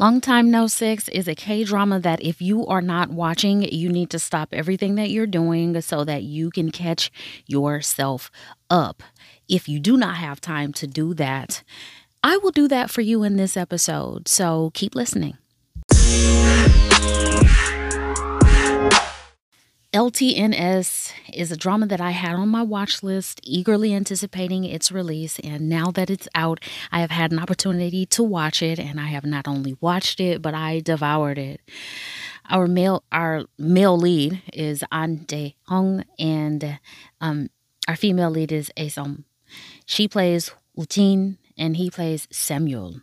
Long Time No Sex is a K drama that if you are not watching, you need to stop everything that you're doing so that you can catch yourself up. If you do not have time to do that, I will do that for you in this episode. So keep listening. LTNS is a drama that I had on my watch list, eagerly anticipating its release. And now that it's out, I have had an opportunity to watch it, and I have not only watched it, but I devoured it. Our male, our male lead is An De Hong, and um, our female lead is Asom. She plays Utin, and he plays Samuel.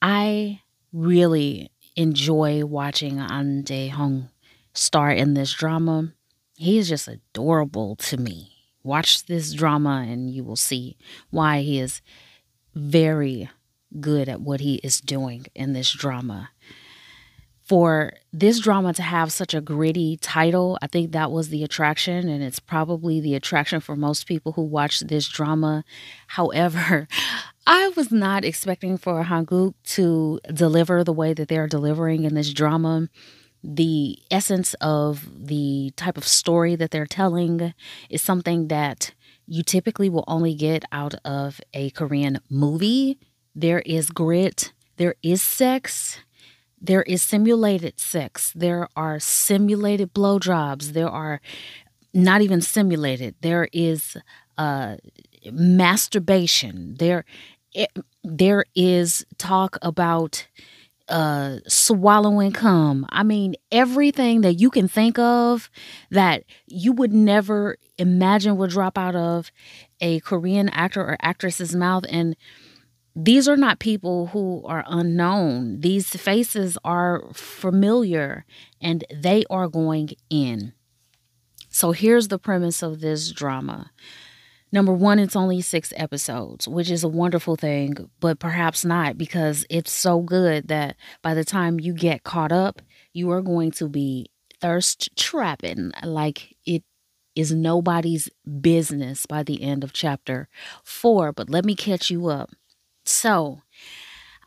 I really enjoy watching Ahn Jae-hong star in this drama. He is just adorable to me. Watch this drama and you will see why he is very good at what he is doing in this drama. For this drama to have such a gritty title, I think that was the attraction, and it's probably the attraction for most people who watch this drama. However, I was not expecting for Hanguk to deliver the way that they're delivering in this drama the essence of the type of story that they're telling is something that you typically will only get out of a Korean movie. There is grit, there is sex, there is simulated sex, there are simulated blowjobs, there are not even simulated, there is uh, masturbation, there, it, there is talk about uh swallowing cum. I mean, everything that you can think of that you would never imagine would drop out of a Korean actor or actress's mouth and these are not people who are unknown. These faces are familiar and they are going in. So here's the premise of this drama. Number one, it's only six episodes, which is a wonderful thing, but perhaps not because it's so good that by the time you get caught up, you are going to be thirst trapping like it is nobody's business by the end of chapter four. But let me catch you up. So,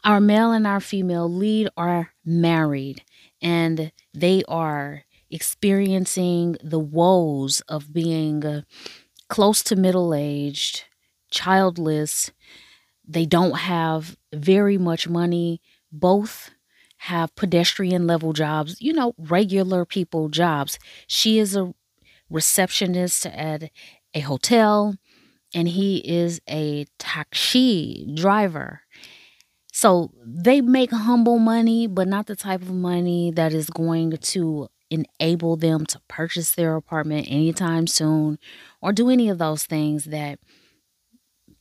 our male and our female lead are married and they are experiencing the woes of being close to middle aged, childless. They don't have very much money. Both have pedestrian level jobs, you know, regular people jobs. She is a receptionist at a hotel, and he is a taxi driver. So they make humble money, but not the type of money that is going to enable them to purchase their apartment anytime soon or do any of those things that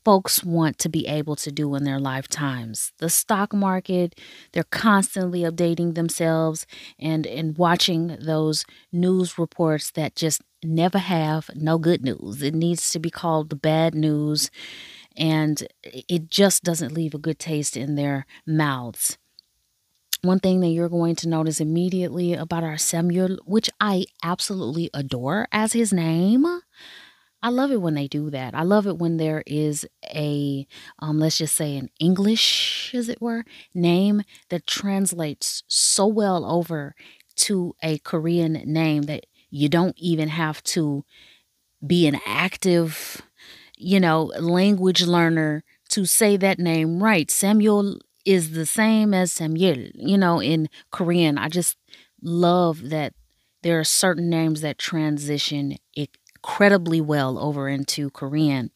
folks want to be able to do in their lifetimes. The stock market, they're constantly updating themselves and and watching those news reports that just never have no good news. It needs to be called the bad news and it just doesn't leave a good taste in their mouths. One thing that you're going to notice immediately about our Samuel, which I absolutely adore as his name. I love it when they do that. I love it when there is a, um, let's just say, an English, as it were, name that translates so well over to a Korean name that you don't even have to be an active, you know, language learner to say that name right. Samuel is the same as Samuel, you know, in Korean. I just love that there are certain names that transition incredibly well over into Korean.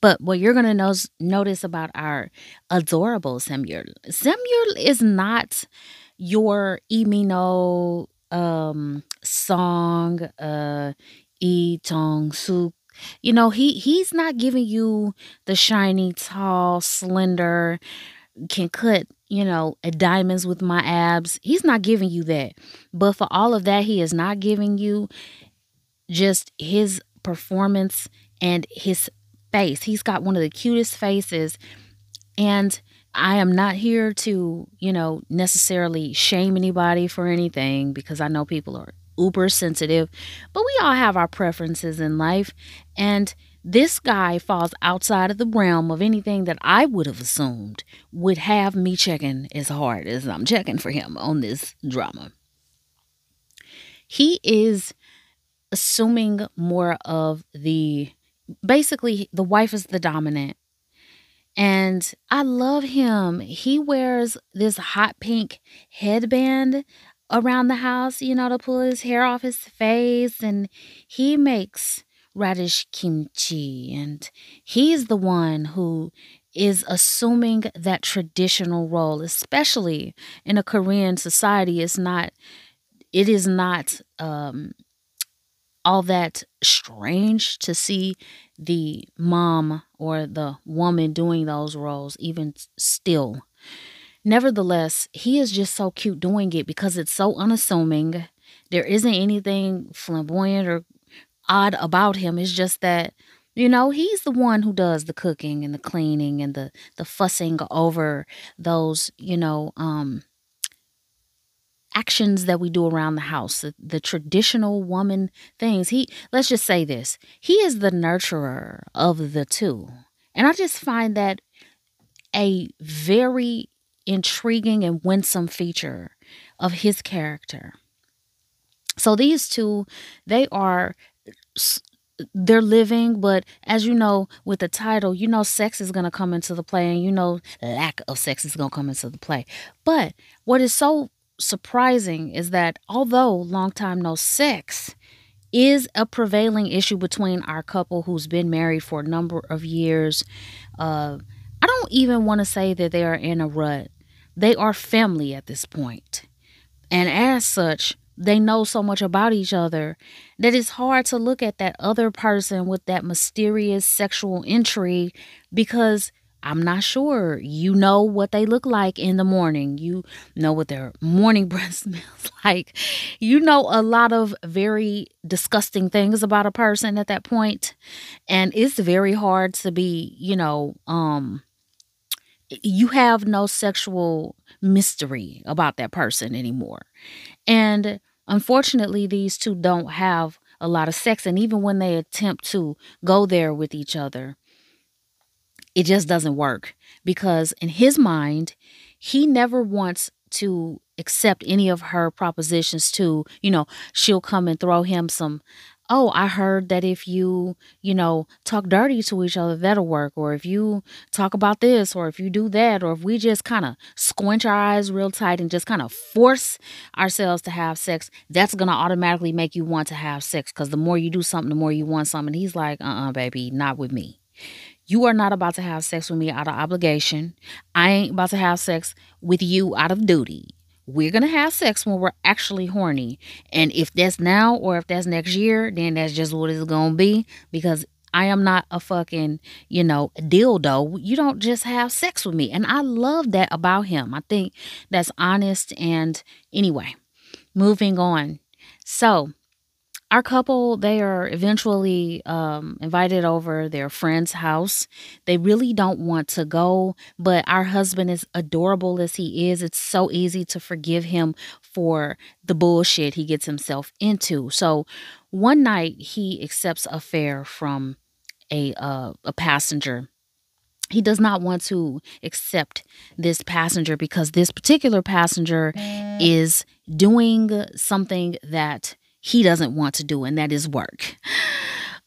But what you're going to notice about our adorable Samuel, Samuel is not your Imino um, song, uh, Lee Tong Suk. You know, he he's not giving you the shiny, tall, slender, can cut, you know, diamonds with my abs. He's not giving you that. But for all of that, he is not giving you just his performance and his face. He's got one of the cutest faces. And I am not here to, you know, necessarily shame anybody for anything because I know people are uber sensitive, but we all have our preferences in life. And this guy falls outside of the realm of anything that I would have assumed would have me checking as hard as I'm checking for him on this drama. He is assuming more of the basically the wife is the dominant and I love him. He wears this hot pink headband around the house, you know, to pull his hair off his face. And he makes radish kimchi. And he's the one who is assuming that traditional role, especially in a Korean society. It's not, it is not um, all that strange to see the mom or the woman doing those roles, even still. Nevertheless, he is just so cute doing it because it's so unassuming. There isn't anything flamboyant or odd about him. It's just that, you know, he's the one who does the cooking and the cleaning and the the fussing over those, you know, um actions that we do around the house, the, the, traditional woman things. He, let's just say this, he is the nurturer of the two. And I just find that a very intriguing and winsome feature of his character. So these two, they are they're living, but as you know, with the title, you know, sex is going to come into the play, and you know, lack of sex is going to come into the play. But what is so surprising is that although long time no sex is a prevailing issue between our couple who's been married for a number of years, uh, I don't even want to say that they are in a rut. They are family at this. And as such, they know so much about each other that it's hard to look at that other person with that mysterious sexual intrigue because I'm not sure. You know what they look like in the morning. You know what their morning breath smells like. You know a lot of very disgusting things about a person at that point. And it's very hard to be, you know, um you have no sexual mystery about that person anymore. And unfortunately, these two don't have a lot of sex. And even when they attempt to go there with each other, it just doesn't work because in his mind, he never wants to accept any of her propositions to, you know, she'll come and throw him some oh, I heard that if you, you know, talk dirty to each other, that'll work. Or if you talk about this, or if you do that, or if we just kind of squinch our eyes real tight and just kind of force ourselves to have sex, that's going to automatically make you want to have sex. Because the more you do something, the more you want something. he's like, uh uh-uh, uh, baby, not with me. You are not about to have sex with me out of obligation. I ain't about to have sex with you out of duty. We're going to have sex when we're actually horny. And if that's now or if that's next year, then that's just what it's going to be because I am not a fucking, you know, dildo. You don't just have sex with me. And I love that about him. I think that's honest. And anyway, moving on. So, our couple they are eventually um, invited over their friend's house. They really don't want to go but our husband is adorable as he is. It's so easy to forgive him for the bullshit he gets himself into. So one night he accepts a fare from a uh, a passenger. He does not want to accept this passenger because this particular passenger is doing something that he doesn't want to do, and that is work.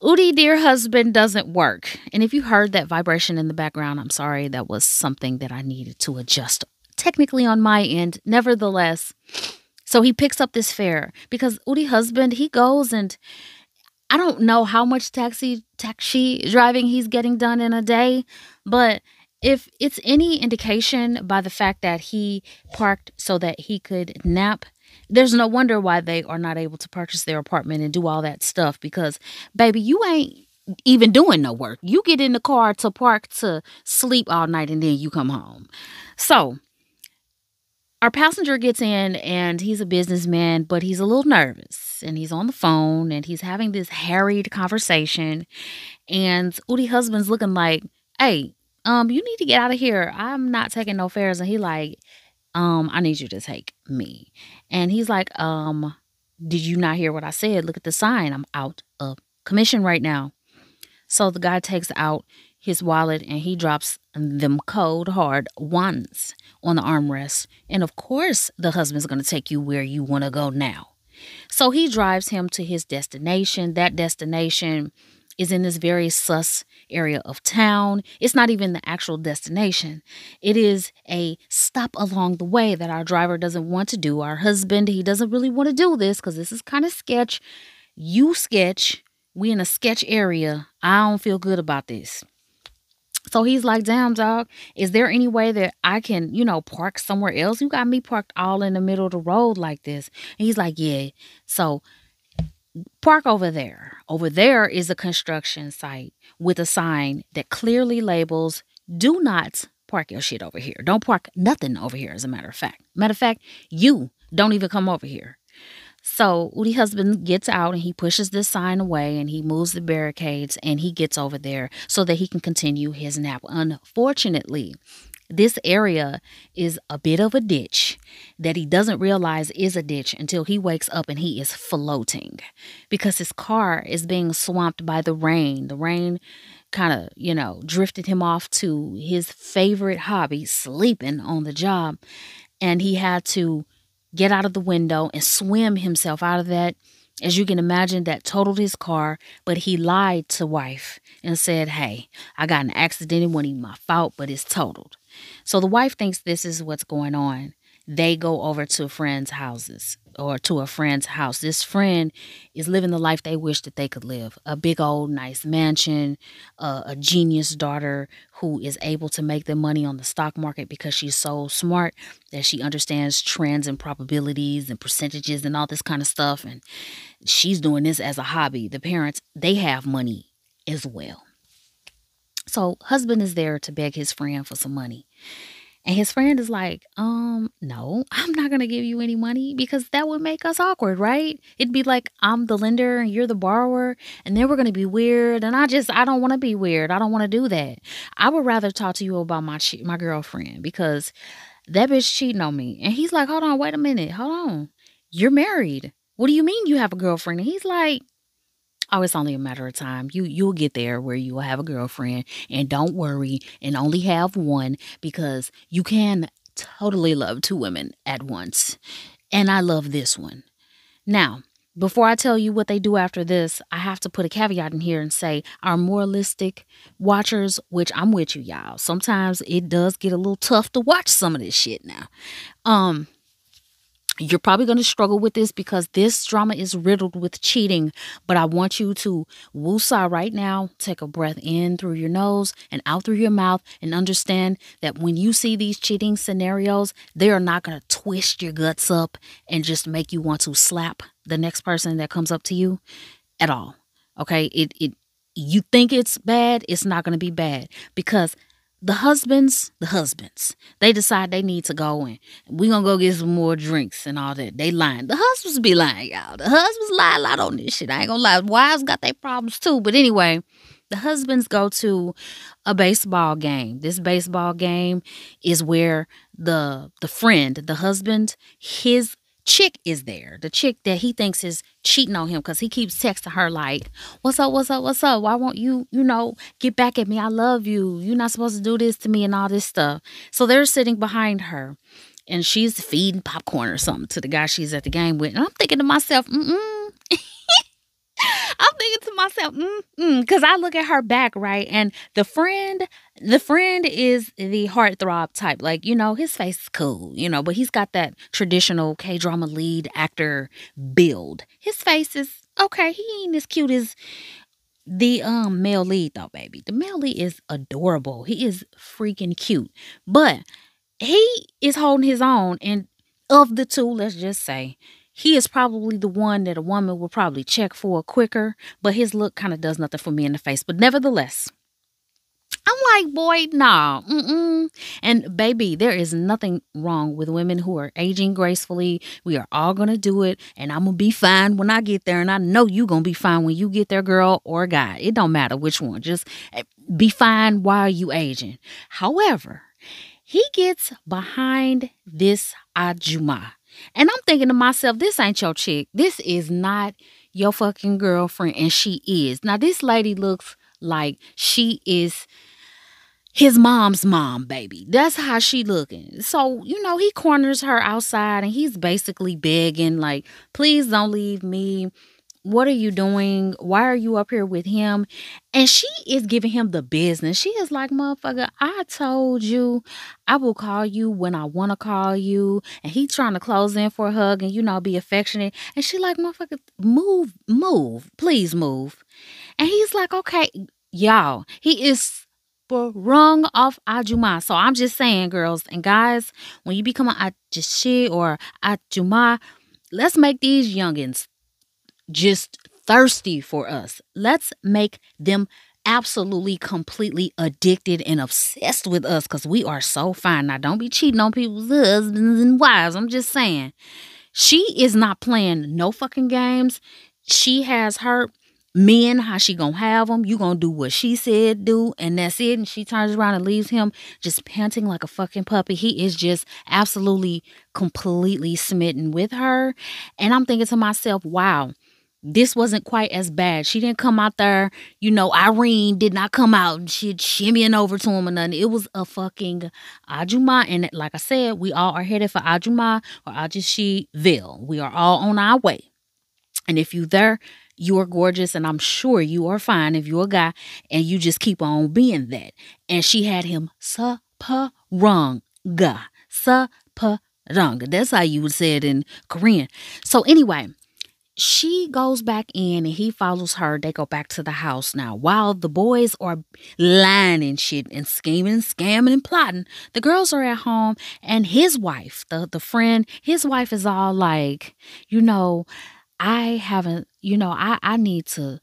Udi, dear husband, doesn't work. And if you heard that vibration in the background, I'm sorry, that was something that I needed to adjust technically on my end. Nevertheless, so he picks up this fare because Udi husband, he goes and I don't know how much taxi taxi driving he's getting done in a day, but if it's any indication by the fact that he parked so that he could nap there's no wonder why they are not able to purchase their apartment and do all that stuff because, baby, you ain't even doing no work. You get in the car to park to sleep all night and then you come home. So, our passenger gets in and he's a businessman, but he's a little nervous and he's on the phone and he's having this harried conversation. And Udi husband's looking like, hey, um, you need to get out of here. I'm not taking no fares. And he like, um, I need you to take me. And he's like, um, did you not hear what I said? Look at the sign. I'm out of commission right now. So the guy takes out his wallet and he drops them cold hard ones on the armrest. And of course, the husband's going to take you where you want to go now. So he drives him to his destination. That destination is in this very sus area of town. It's not even the actual destination. It is a stop along the way that our driver doesn't want to do. Our husband, he doesn't really want to do this because this is kind of sketch. You sketch. We in a sketch area. I don't feel good about this. So he's like, damn, dog, is there any way that I can, you know, park somewhere else? You got me parked all in the middle of the road like this. And he's like, yeah. So park over there. Over there is a construction site with a sign that clearly labels do not park your shit over here. Don't park nothing over here, as a matter of fact. Matter of fact, you don't even come over here. So Udi husband gets out and he pushes this sign away and he moves the barricades and he gets over there so that he can continue his nap. Unfortunately, this area is a bit of a ditch that he doesn't realize is a ditch until he wakes up and he is floating because his car is being swamped by the rain. The rain kind of, you know, drifted him off to his favorite hobby, sleeping on the job. And he had to get out of the window and swim himself out of that. As you can imagine, that totaled his car, but he lied to wife and said, Hey, I got an accident. It wasn't even my fault, but it's totaled. So the wife thinks this is what's going on. They go over to a friends' houses or to a friend's house. This friend is living the life they wish that they could live a big old nice mansion, uh, a genius daughter who is able to make the money on the stock market because she's so smart that she understands trends and probabilities and percentages and all this kind of stuff. And she's doing this as a hobby. The parents, they have money as well. So husband is there to beg his friend for some money. And his friend is like, um, no, I'm not going to give you any money because that would make us awkward, right? It'd be like I'm the lender and you're the borrower, and then we're going to be weird. And I just, I don't want to be weird. I don't want to do that. I would rather talk to you about my, my girlfriend because that bitch cheating on me. And he's like, hold on, wait a minute. Hold on. You're married. What do you mean you have a girlfriend? And he's like, Oh, it's only a matter of time. You you'll get there where you will have a girlfriend and don't worry and only have one because you can totally love two women at once. And I love this one. Now, before I tell you what they do after this, I have to put a caveat in here and say our moralistic watchers, which I'm with you, y'all. Sometimes it does get a little tough to watch some of this shit now. Um, you're probably going to struggle with this because this drama is riddled with cheating. But I want you to woosah right now. Take a breath in through your nose and out through your mouth and understand that when you see these cheating scenarios, they are not going to twist your guts up and just make you want to slap the next person that comes up to you at all. Okay? It it you think it's bad, it's not going to be bad because the husbands, the husbands, they decide they need to go in. We gonna go get some more drinks and all that. They lying. The husbands be lying, y'all. The husbands lie a lot on this shit. I ain't gonna lie. Wives got their problems too. But anyway, the husbands go to a baseball game. This baseball game is where the the friend, the husband, his chick is there. The chick that he thinks is cheating on him because he keeps texting her like, "What's up? What's up? What's up? Why won't you, you know, get back at me? I love you. You're not supposed to do this to me and all this stuff." So they're sitting behind her, and she's feeding popcorn or something to the guy she's at the game with. And I'm thinking to myself, "Mm." I'm thinking to myself, mm, because I look at her back, right? And the friend, the friend is the heartthrob type. Like, you know, his face is cool, you know, but he's got that traditional K drama lead actor build. His face is okay. He ain't as cute as the um male lead though, baby. The male lead is adorable. He is freaking cute. But he is holding his own and of the two, let's just say, he is probably the one that a woman will probably check for quicker, but his look kind of does nothing for me in the face. But nevertheless, I'm like, boy, nah. And baby, there is nothing wrong with women who are aging gracefully. We are all going to do it. And I'm going to be fine when I get there. And I know you going to be fine when you get there, girl or guy. It don't matter which one. Just eh, be fine while you aging. However, he gets behind this Ajuma. And I'm thinking to myself, this ain't your chick. This is not your fucking girlfriend. And she is. Now, this lady looks like she is his mom's mom, baby. That's how she looking. So, you know, he corners her outside and he's basically begging, like, please don't leave me. What are you doing? Why are you up here with him? And she is giving him the business. She is like, motherfucker, I told you I will call you when I want to call you. And he trying to close in for a hug and, you know, be affectionate. And she like, motherfucker, move, move, please move. And he's like, okay, y'all, he is sprung off Ajuma. So I'm just saying, girls and guys, when you become an Ajishi or Ajuma, let's make these youngins just thirsty for us. Let's make them absolutely completely addicted and obsessed with us because we are so fine. Now, don't be cheating on people's husbands and wives. I'm just saying. She is not playing no fucking games. She has her men how she gonna have them you gonna do what she said do and that's it and she turns around and leaves him just panting like a fucking puppy he is just absolutely completely smitten with her and i'm thinking to myself wow this wasn't quite as bad. She didn't come out there, you know, Irene did not come out and she'd shimmying over to him or nothing. It was a fucking Ajuma. And like I said, we all are headed for Ajuma or Ajishiville. We are all on our way. And if you there, you are gorgeous and I'm sure you are fine if you're a guy and you just keep on being that. And she had him sa-pa-rung-ga. Sa-pa-rung. That's how you would say it in Korean. So anyway, she goes back in and he follows her. They go back to the house now. While the boys are lying and shit and scheming, scamming, and plotting, the girls are at home and his wife, the, the friend, his wife is all like, you know, I haven't, you know, I, I need to,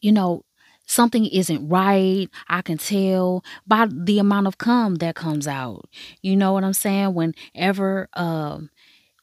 you know, something isn't right. I can tell by the amount of cum that comes out. You know what I'm saying? Whenever um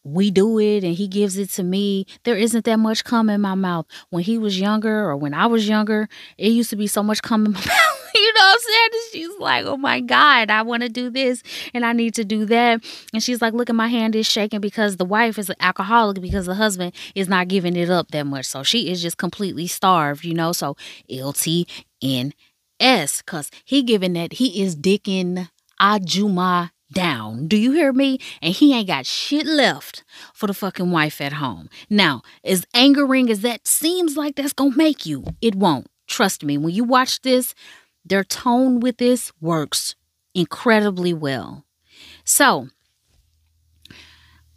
we do it and he gives it to me, there isn't that much cum in my mouth. When he was younger or when I was younger, it used to be so much cum in my mouth. you know what I'm saying? And she's like, oh my God, I want to do this and I need to do that. And she's like, look at my hand is shaking because the wife is an alcoholic because the husband is not giving it up that much. So she is just completely starved, you know? So LTNS, because he giving that, he is dicking Ajuma down. Do you hear me? And he ain't got shit left for the fucking wife at home. Now, as angering as that seems like that's gonna make you, it won't. Trust me, when you watch this, their tone with this works incredibly well. So,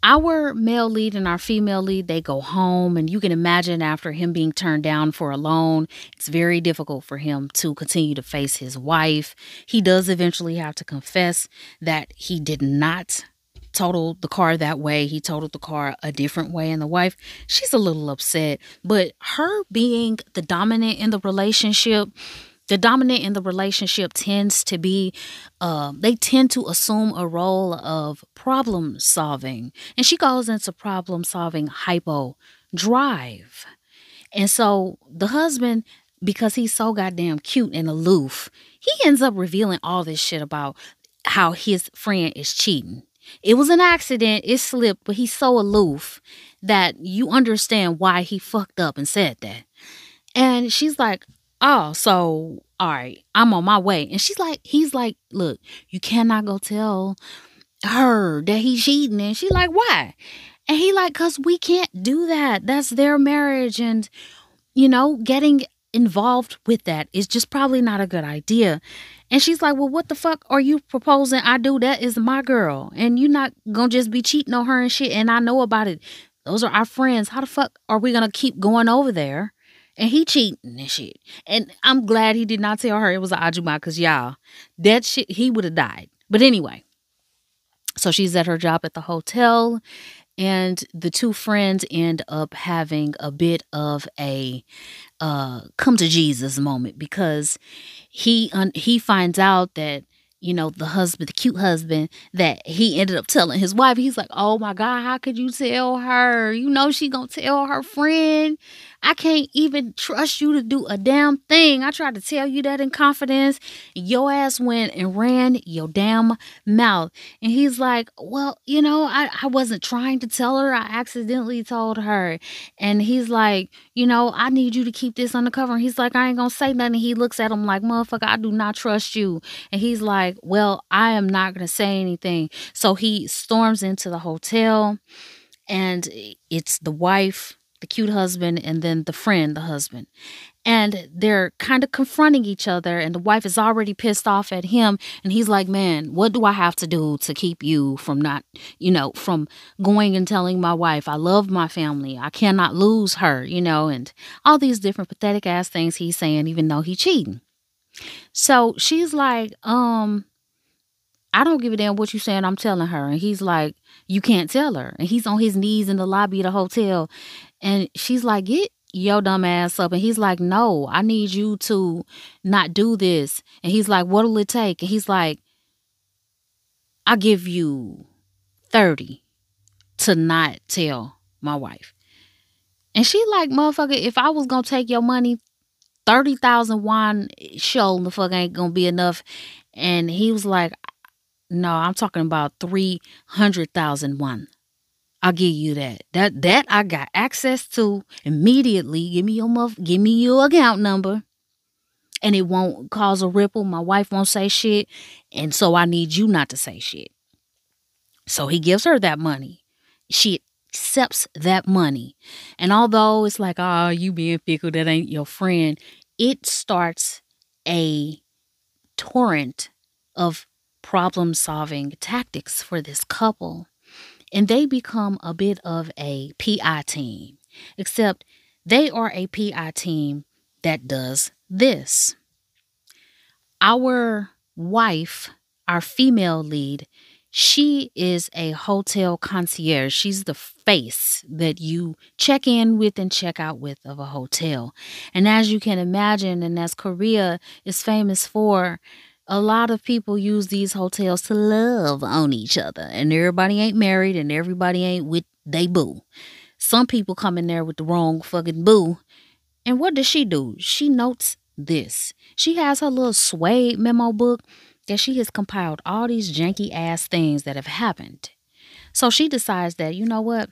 our male lead and our female lead they go home and you can imagine after him being turned down for a loan it's very difficult for him to continue to face his wife. He does eventually have to confess that he did not total the car that way. He totaled the car a different way and the wife she's a little upset. But her being the dominant in the relationship the dominant in the relationship tends to be uh, they tend to assume a role of problem solving. And she goes into problem solving hypo drive. And so the husband because he's so goddamn cute and aloof he ends up revealing all this shit about how his friend is cheating. It was an accident it slipped but he's so aloof that you understand why he fucked up and said that. And she's like oh, so all right, I'm on my way. And she's like, he's like, look, you cannot go tell her that he's cheating. And she's like, why? And he like, cause we can't do that. That's their marriage. And, you know, getting involved with that is just probably not a good idea. And she's like, Well, what the fuck are you proposing I do? That is my girl. And you're not gonna just be cheating on her and shit. And I know about it. Those are our friends. How the fuck are we gonna keep going over there? And he cheating and shit. And I'm glad he did not tell her it was an Ajuma because y'all, that shit, he would have died. But anyway, so she's at her job at the hotel, and the two friends end up having a bit of a uh, come to Jesus moment because he un- he finds out that you know, the husband, the cute husband that he ended up telling his wife. He's like, "Oh my God, how could you tell her? You know, she gonna tell her friend." I can't even trust you to do a damn thing. I tried to tell you that in confidence. Your ass went and ran your damn mouth. And he's like, Well, you know, I, I wasn't trying to tell her. I accidentally told her. And he's like, You know, I need you to keep this undercover. And he's like, I ain't gonna say nothing. He looks at him like, Motherfucker, I do not trust you. And he's like, Well, I am not gonna say anything. So he storms into the hotel and it's the wife the cute husband and then the friend, the husband. And they're kind of confronting each other, and the wife is already pissed off at him. And he's like, Man, what do I have to do to keep you from not, you know, from going and telling my wife, I love my family, I cannot lose her, you know, and all these different pathetic ass things he's saying, even though he's cheating. So she's like, Um, I don't give a damn what you're saying. I'm telling her. And he's like, You can't tell her. And he's on his knees in the lobby of the hotel. And she's like, Get your dumb ass up. And he's like, No, I need you to not do this. And he's like, What'll it take? And he's like, I give you 30 to not tell my wife. And she like, motherfucker, if I was gonna take your money, 30,000 won show the fuck ain't gonna be enough. And he was like, no, I'm talking about 300,000 won. I'll give you that. That that I got access to immediately. Give me your muff, give me your account number. And it won't cause a ripple. My wife won't say shit. And so I need you not to say shit. So he gives her that money. She accepts that money. And although it's like, oh, you being fickle, that ain't your friend, it starts a torrent of problem solving tactics for this couple and they become a bit of a PI team, except they are a PI team that does this. Our wife, our female lead, she is a hotel concierge. She's the face that you check in with and check out with of a hotel. And as you can imagine, and as Korea is famous for, a lot of people use these hotels to love on each other and everybody ain't married and everybody ain't with they boo. Some people come in there with the wrong fucking boo and what does she do? She notes this. She has her little suede memo book that she has compiled all these janky ass things that have happened. So she decides that you know what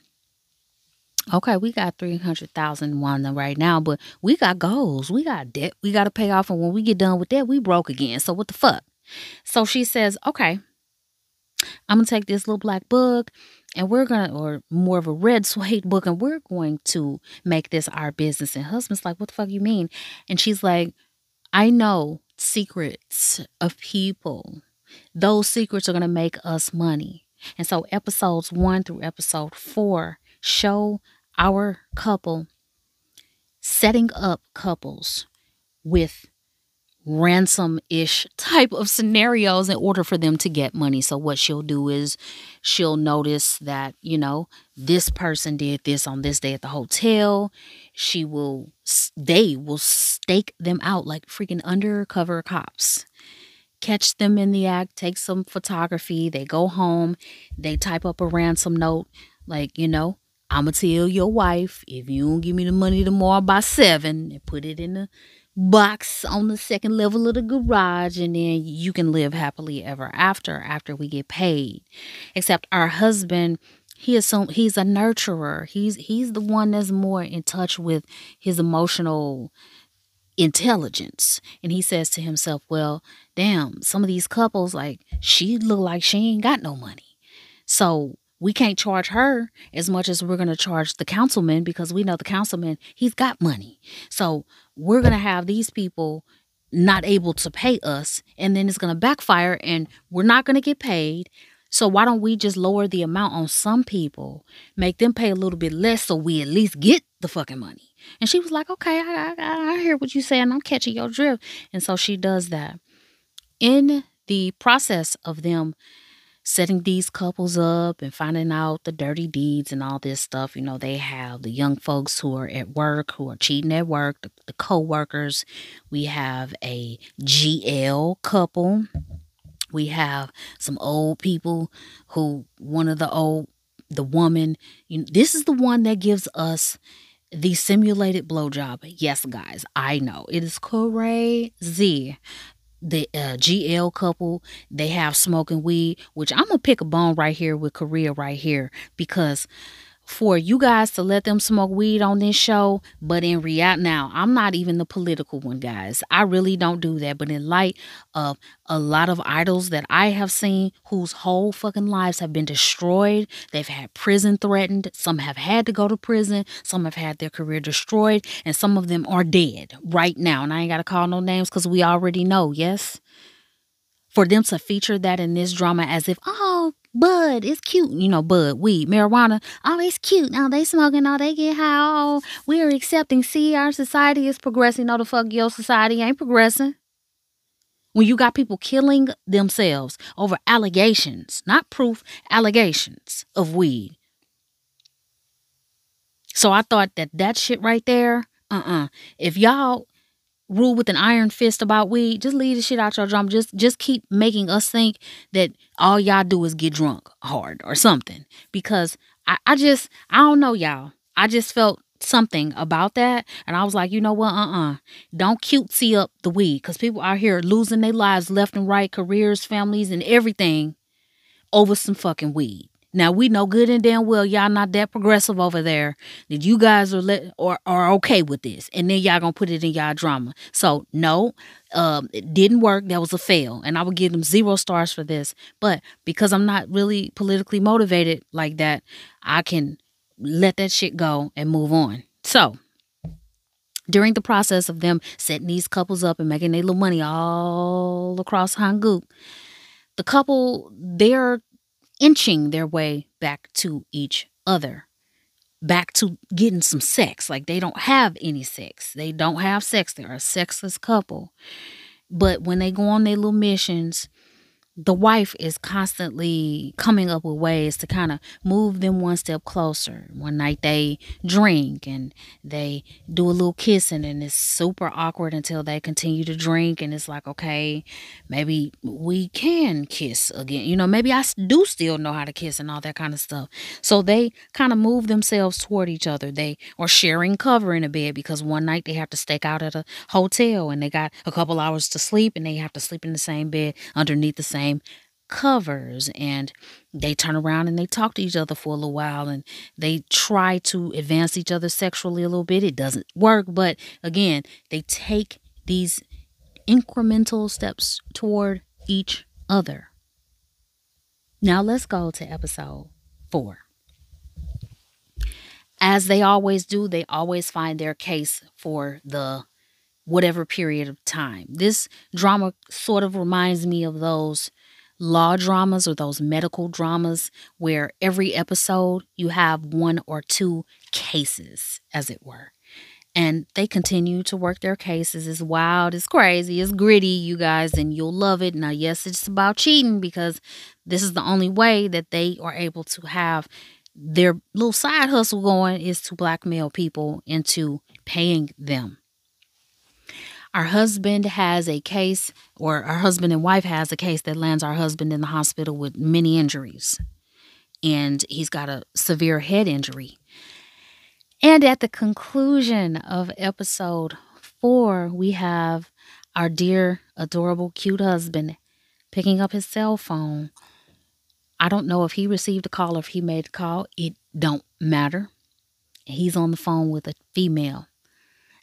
Okay, we got 300,000 won right now, but we got goals. We got debt we got to pay off. And when we get done with that, we broke again. So what the fuck? So she says, okay, I'm going to take this little black book and we're going to, or more of a red suede book, and we're going to make this our business. And husband's like, what the fuck you mean? And she's like, I know secrets of people. Those secrets are going to make us money. And so episodes one through episode four show our couple setting up couples with ransom ish type of scenarios in order for them to get money. So, what she'll do is she'll notice that, you know, this person did this on this day at the hotel. She will, they will stake them out like freaking undercover cops. Catch them in the act, take some photography. They go home, they type up a ransom note, like, you know, I'ma tell your wife if you don't give me the money tomorrow by seven and put it in the box on the second level of the garage and then you can live happily ever after after we get paid. Except our husband he assume he's a nurturer. He's he's the one that's more in touch with his emotional intelligence. And he says to himself, Well, damn, some of these couples, like, she look like she ain't got no money. So we can't charge her as much as we're going to charge the councilman because we know the councilman, he's got money. So we're going to have these people not able to pay us and then it's going to backfire and we're not going to get paid. So why don't we just lower the amount on some people, make them pay a little bit less so we at least get the fucking money? And she was like, okay, I, I, I hear what you're saying. I'm catching your drift. And so she does that. In the process of them setting these couples up and finding out the dirty deeds and all this stuff. You know, they have the young folks who are at work, who are cheating at work, the, the co workers. We have a GL couple. We have some old people who, one of the old, the woman, you know, this is the one that gives us the simulated blowjob. Yes, guys, I know it is crazy. The uh, GL couple, they have smoking weed, which I'm gonna pick a bone right here with Korea right here because for you guys to let them smoke weed on this show. But in reality, now I'm not even the political one, guys. I really don't do that. But in light of a lot of idols that I have seen whose whole fucking lives have been destroyed, they've had prison threatened, some have had to go to prison, some have had their career destroyed, and some of them are dead right now. And I ain't got to call no names because we already know, yes? For them to feature that in this drama as if, oh, bud, it's cute. You know, bud, weed, marijuana. Oh, it's cute. Now they smoking. Now they get high. Oh, we're accepting. See, our society is progressing. No, the fuck your society ain't progressing. When you got people killing themselves over allegations, not proof, allegations of weed. So I thought that that shit right there, uh-uh. If y'all rule with an iron fist about weed, just leave the shit out your drum. Just just keep making us think that all y'all do is get drunk hard or something. Because I, I just I don't know y'all. I just felt something about that. And I was like, you know what? Uh-uh. Don't cutesy up the weed. Because people out here losing their lives left and right, careers, families, and everything over some fucking weed. Now we know good and damn well y'all not that progressive over there that you guys are let or are okay with this, and then y'all gonna put it in y'all drama. So no, um, it didn't work. That was a fail, and I would give them zero stars for this. But because I'm not really politically motivated like that, I can let that shit go and move on. So during the process of them setting these couples up and making their little money all across Hanguk, the couple they're inching their way back to each other, back to getting some sex. Like they don't have any sex. They don't have sex. They're a sexless couple. But when they go on their little missions, the wife is constantly coming up with ways to kind of move them one step closer. One night they drink and they do a little kissing, and it's super awkward until they continue to drink. And it's like, okay, maybe we can kiss again. You know, maybe I do still know how to kiss and all that kind of stuff. So they kind of move themselves toward each other. They are sharing cover in a bed because one night they have to stake out at a hotel and they got a couple hours to sleep and they have to sleep in the same bed underneath the same covers and they turn around and they talk to each other for a little while and they try to advance each other sexually a little bit. It doesn't work, but again, they take these incremental steps toward each other. Now let's go to episode four. As they always do, they always find their case for the whatever period of time. This drama sort of reminds me of those law dramas or those medical dramas where every episode you have one or two cases, as it were. And they continue to work their cases. It's wild, it's crazy, it's gritty, you guys, and you'll love it. Now, yes, it's about cheating because this is the only way that they are able to have their little side hustle going is to blackmail people into paying them our husband has a case, or our husband and wife has a case that lands our husband in the hospital with many injuries. And he's got a severe head injury. And at the conclusion of episode four, we have our dear, adorable, cute husband picking up his cell phone. I don't know if he received a call or if he made a call. It don't matter. He's on the phone with a female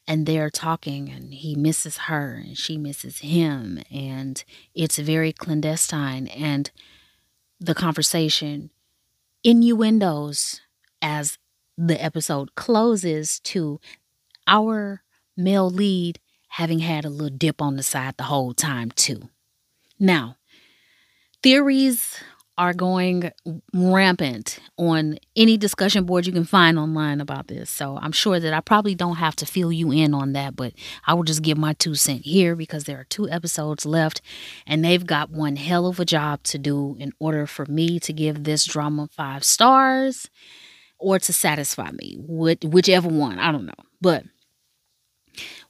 and they're talking and he misses her and she misses him and it's very clandestine and the conversation innuendos as the episode closes to our male lead having had a little dip on the side the whole time too. Now theories are going rampant on any discussion board you can find online about this. So I'm sure that I probably don't have to fill you in on that, but I will just give my two cent here because there are two episodes left and they've got one hell of a job to do in order for me to give this drama five stars or to satisfy me, whichever one. I don't know. But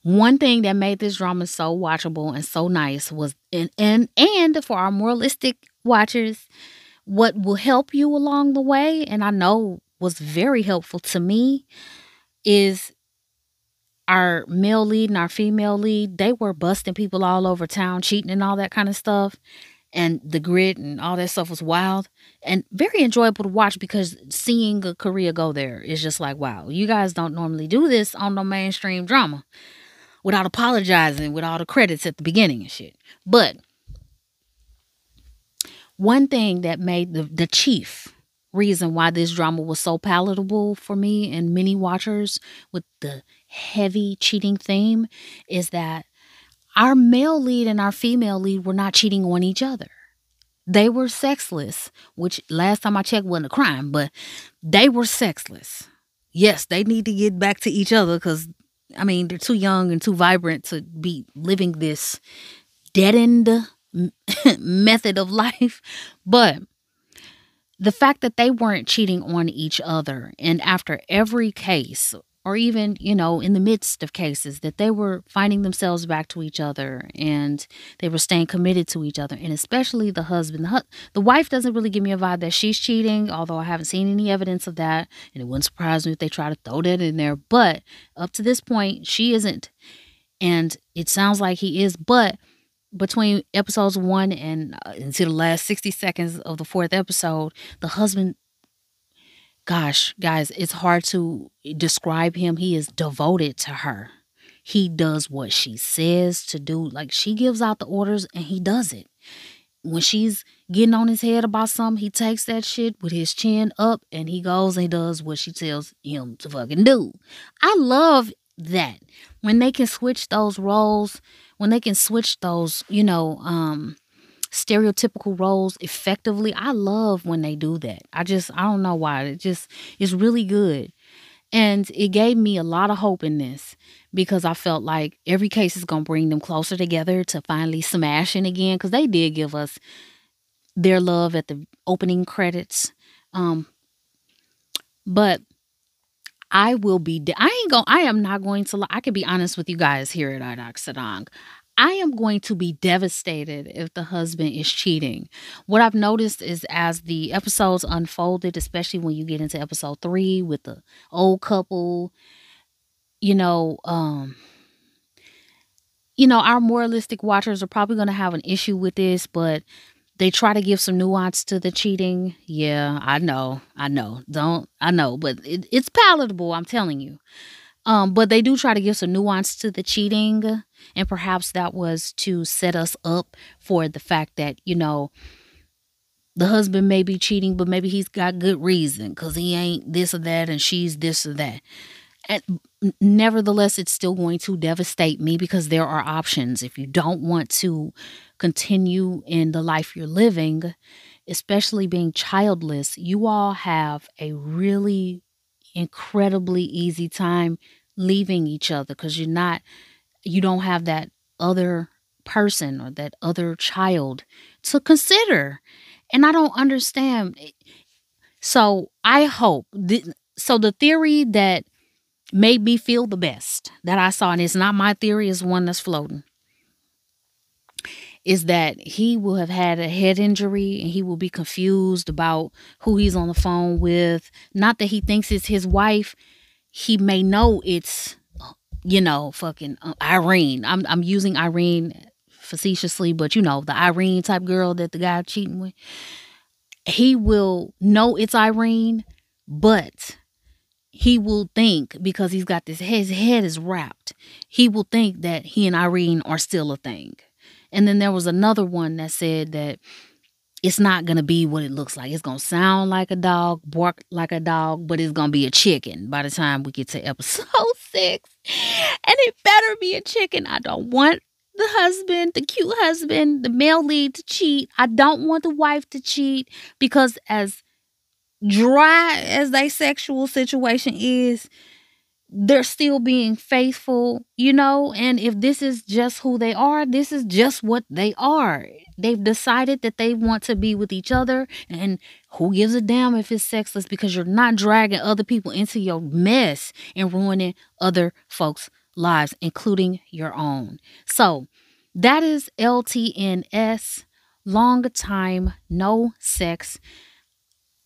one thing that made this drama so watchable and so nice was and and and for our moralistic watchers what will help you along the way, and I know was very helpful to me, is our male lead and our female lead, they were busting people all over town, cheating and all that kind of stuff. And the grit and all that stuff was wild and very enjoyable to watch because seeing a career go there is just like, wow, you guys don't normally do this on no mainstream drama without apologizing with all the credits at the beginning and shit. But one thing that made the, the chief reason why this drama was so palatable for me and many watchers with the heavy cheating theme is that our male lead and our female lead were not cheating on each other. They were sexless, which last time I checked wasn't a crime, but they were sexless. Yes, they need to get back to each other because, I mean, they're too young and too vibrant to be living this deadened method of life. But the fact that they weren't cheating on each other, and after every case, or even, you know, in the midst of cases, that they were finding themselves back to each other and they were staying committed to each other. And especially the husband. The, hu- the wife doesn't really give me a vibe that she's cheating, although I haven't seen any evidence of that. And it wouldn't surprise me if they try to throw that in there. But up to this point, she isn't. And it sounds like he is. But between episodes one and uh, the last 60 seconds of the fourth episode, the husband, gosh, guys, it's hard to describe him. He is devoted to her. He does what she says to do. Like she gives out the orders and he does it. When she's getting on his head about something, he takes that shit with his chin up and he goes and does what she tells him to fucking do. I love that. When they can switch those roles when they can switch those, you know, um, stereotypical roles effectively. I love when they do that. I just I don't know why. It just is really good. And it gave me a lot of hope in this because I felt like every case is going to bring them closer together to finally smashing again because they did give us their love at the opening credits. Um, but I will be, de- I ain't going, I am not going to, I can be honest with you guys here at Airaksarang. I am going to be devastated if the husband is cheating. What I've noticed is as the episodes unfolded, especially when you get into episode three with the old couple, you know, um, you know, our moralistic watchers are probably going to have an issue with this, but they try to give some nuance to the cheating. Yeah, I know. I know. Don't I know, but it, it's palatable, I'm telling you. Um, but they do try to give some nuance to the cheating, and perhaps that was to set us up for the fact that, you know, the husband may be cheating, but maybe he's got good reason because he ain't this or that and she's this or that. And nevertheless, it's still going to devastate me because there are options. If you don't want to continue in the life you're living, especially being childless, you all have a really incredibly easy time leaving each other because you're not, you don't have that other person or that other child to consider. And I don't understand. Eh, so I hope, so the theory that made me feel the best that I saw, and it's not my theory, it's one that's floating, is that he will have had a head injury and he will be confused about who he's on the phone with. Not that he thinks it's his wife, he may know it's, you know, fucking uh, Irene. I'm I'm using Irene facetiously, but you know, the Irene type girl that the guy cheating with. He will know it's Irene, but he will think because he's got this his head is wrapped he will think that he and irene are still a thing. And then there was another one that said that it's not to be what it looks like. It's to sound like a dog bark like a dog but it's to be a chicken by the time we get to episode six. And it better be a chicken. I don't want the husband, the cute husband, the male lead to cheat. I don't want the wife to cheat because as dry as their sexual situation is, they're still being faithful, you know. And if this is just who they are, this is just what they are. They've decided that they want to be with each other, and who gives a damn if it's sexless because you're not dragging other people into your mess and ruining other folks' lives, including your own. So that is LTNS long time, no sex.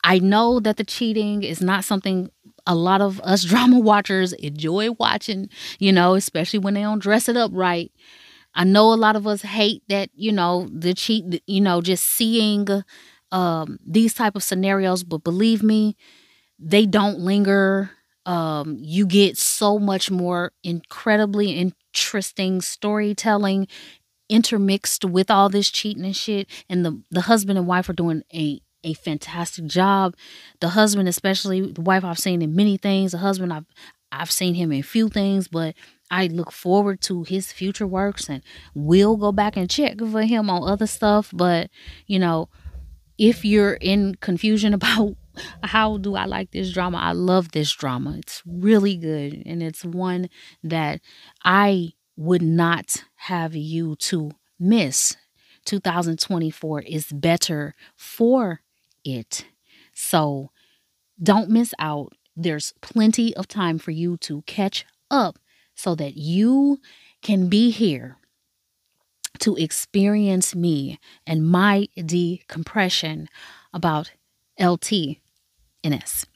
I know that the cheating is not something a lot of us drama watchers enjoy watching, you know, especially when they don't dress it up right. I know a lot of us hate that, you know, the cheat, you know, just seeing um, these type of scenarios, but believe me, they don't linger. Um, you get so much more incredibly interesting storytelling intermixed with all this cheating and shit. And the the husband and wife are doing a a fantastic job. The husband, especially the wife, I've seen in many things. The husband, I've I've seen him in few things, but I look forward to his future works and will go back and check for him on other stuff. But you know, if you're in confusion about how do I like this drama, I love this drama. It's really good, and it's one that I would not have you to miss. 2024 is better for it. So don't miss out. There's plenty of time for you to catch up so that you can be here to experience me and my decompression about LTNS.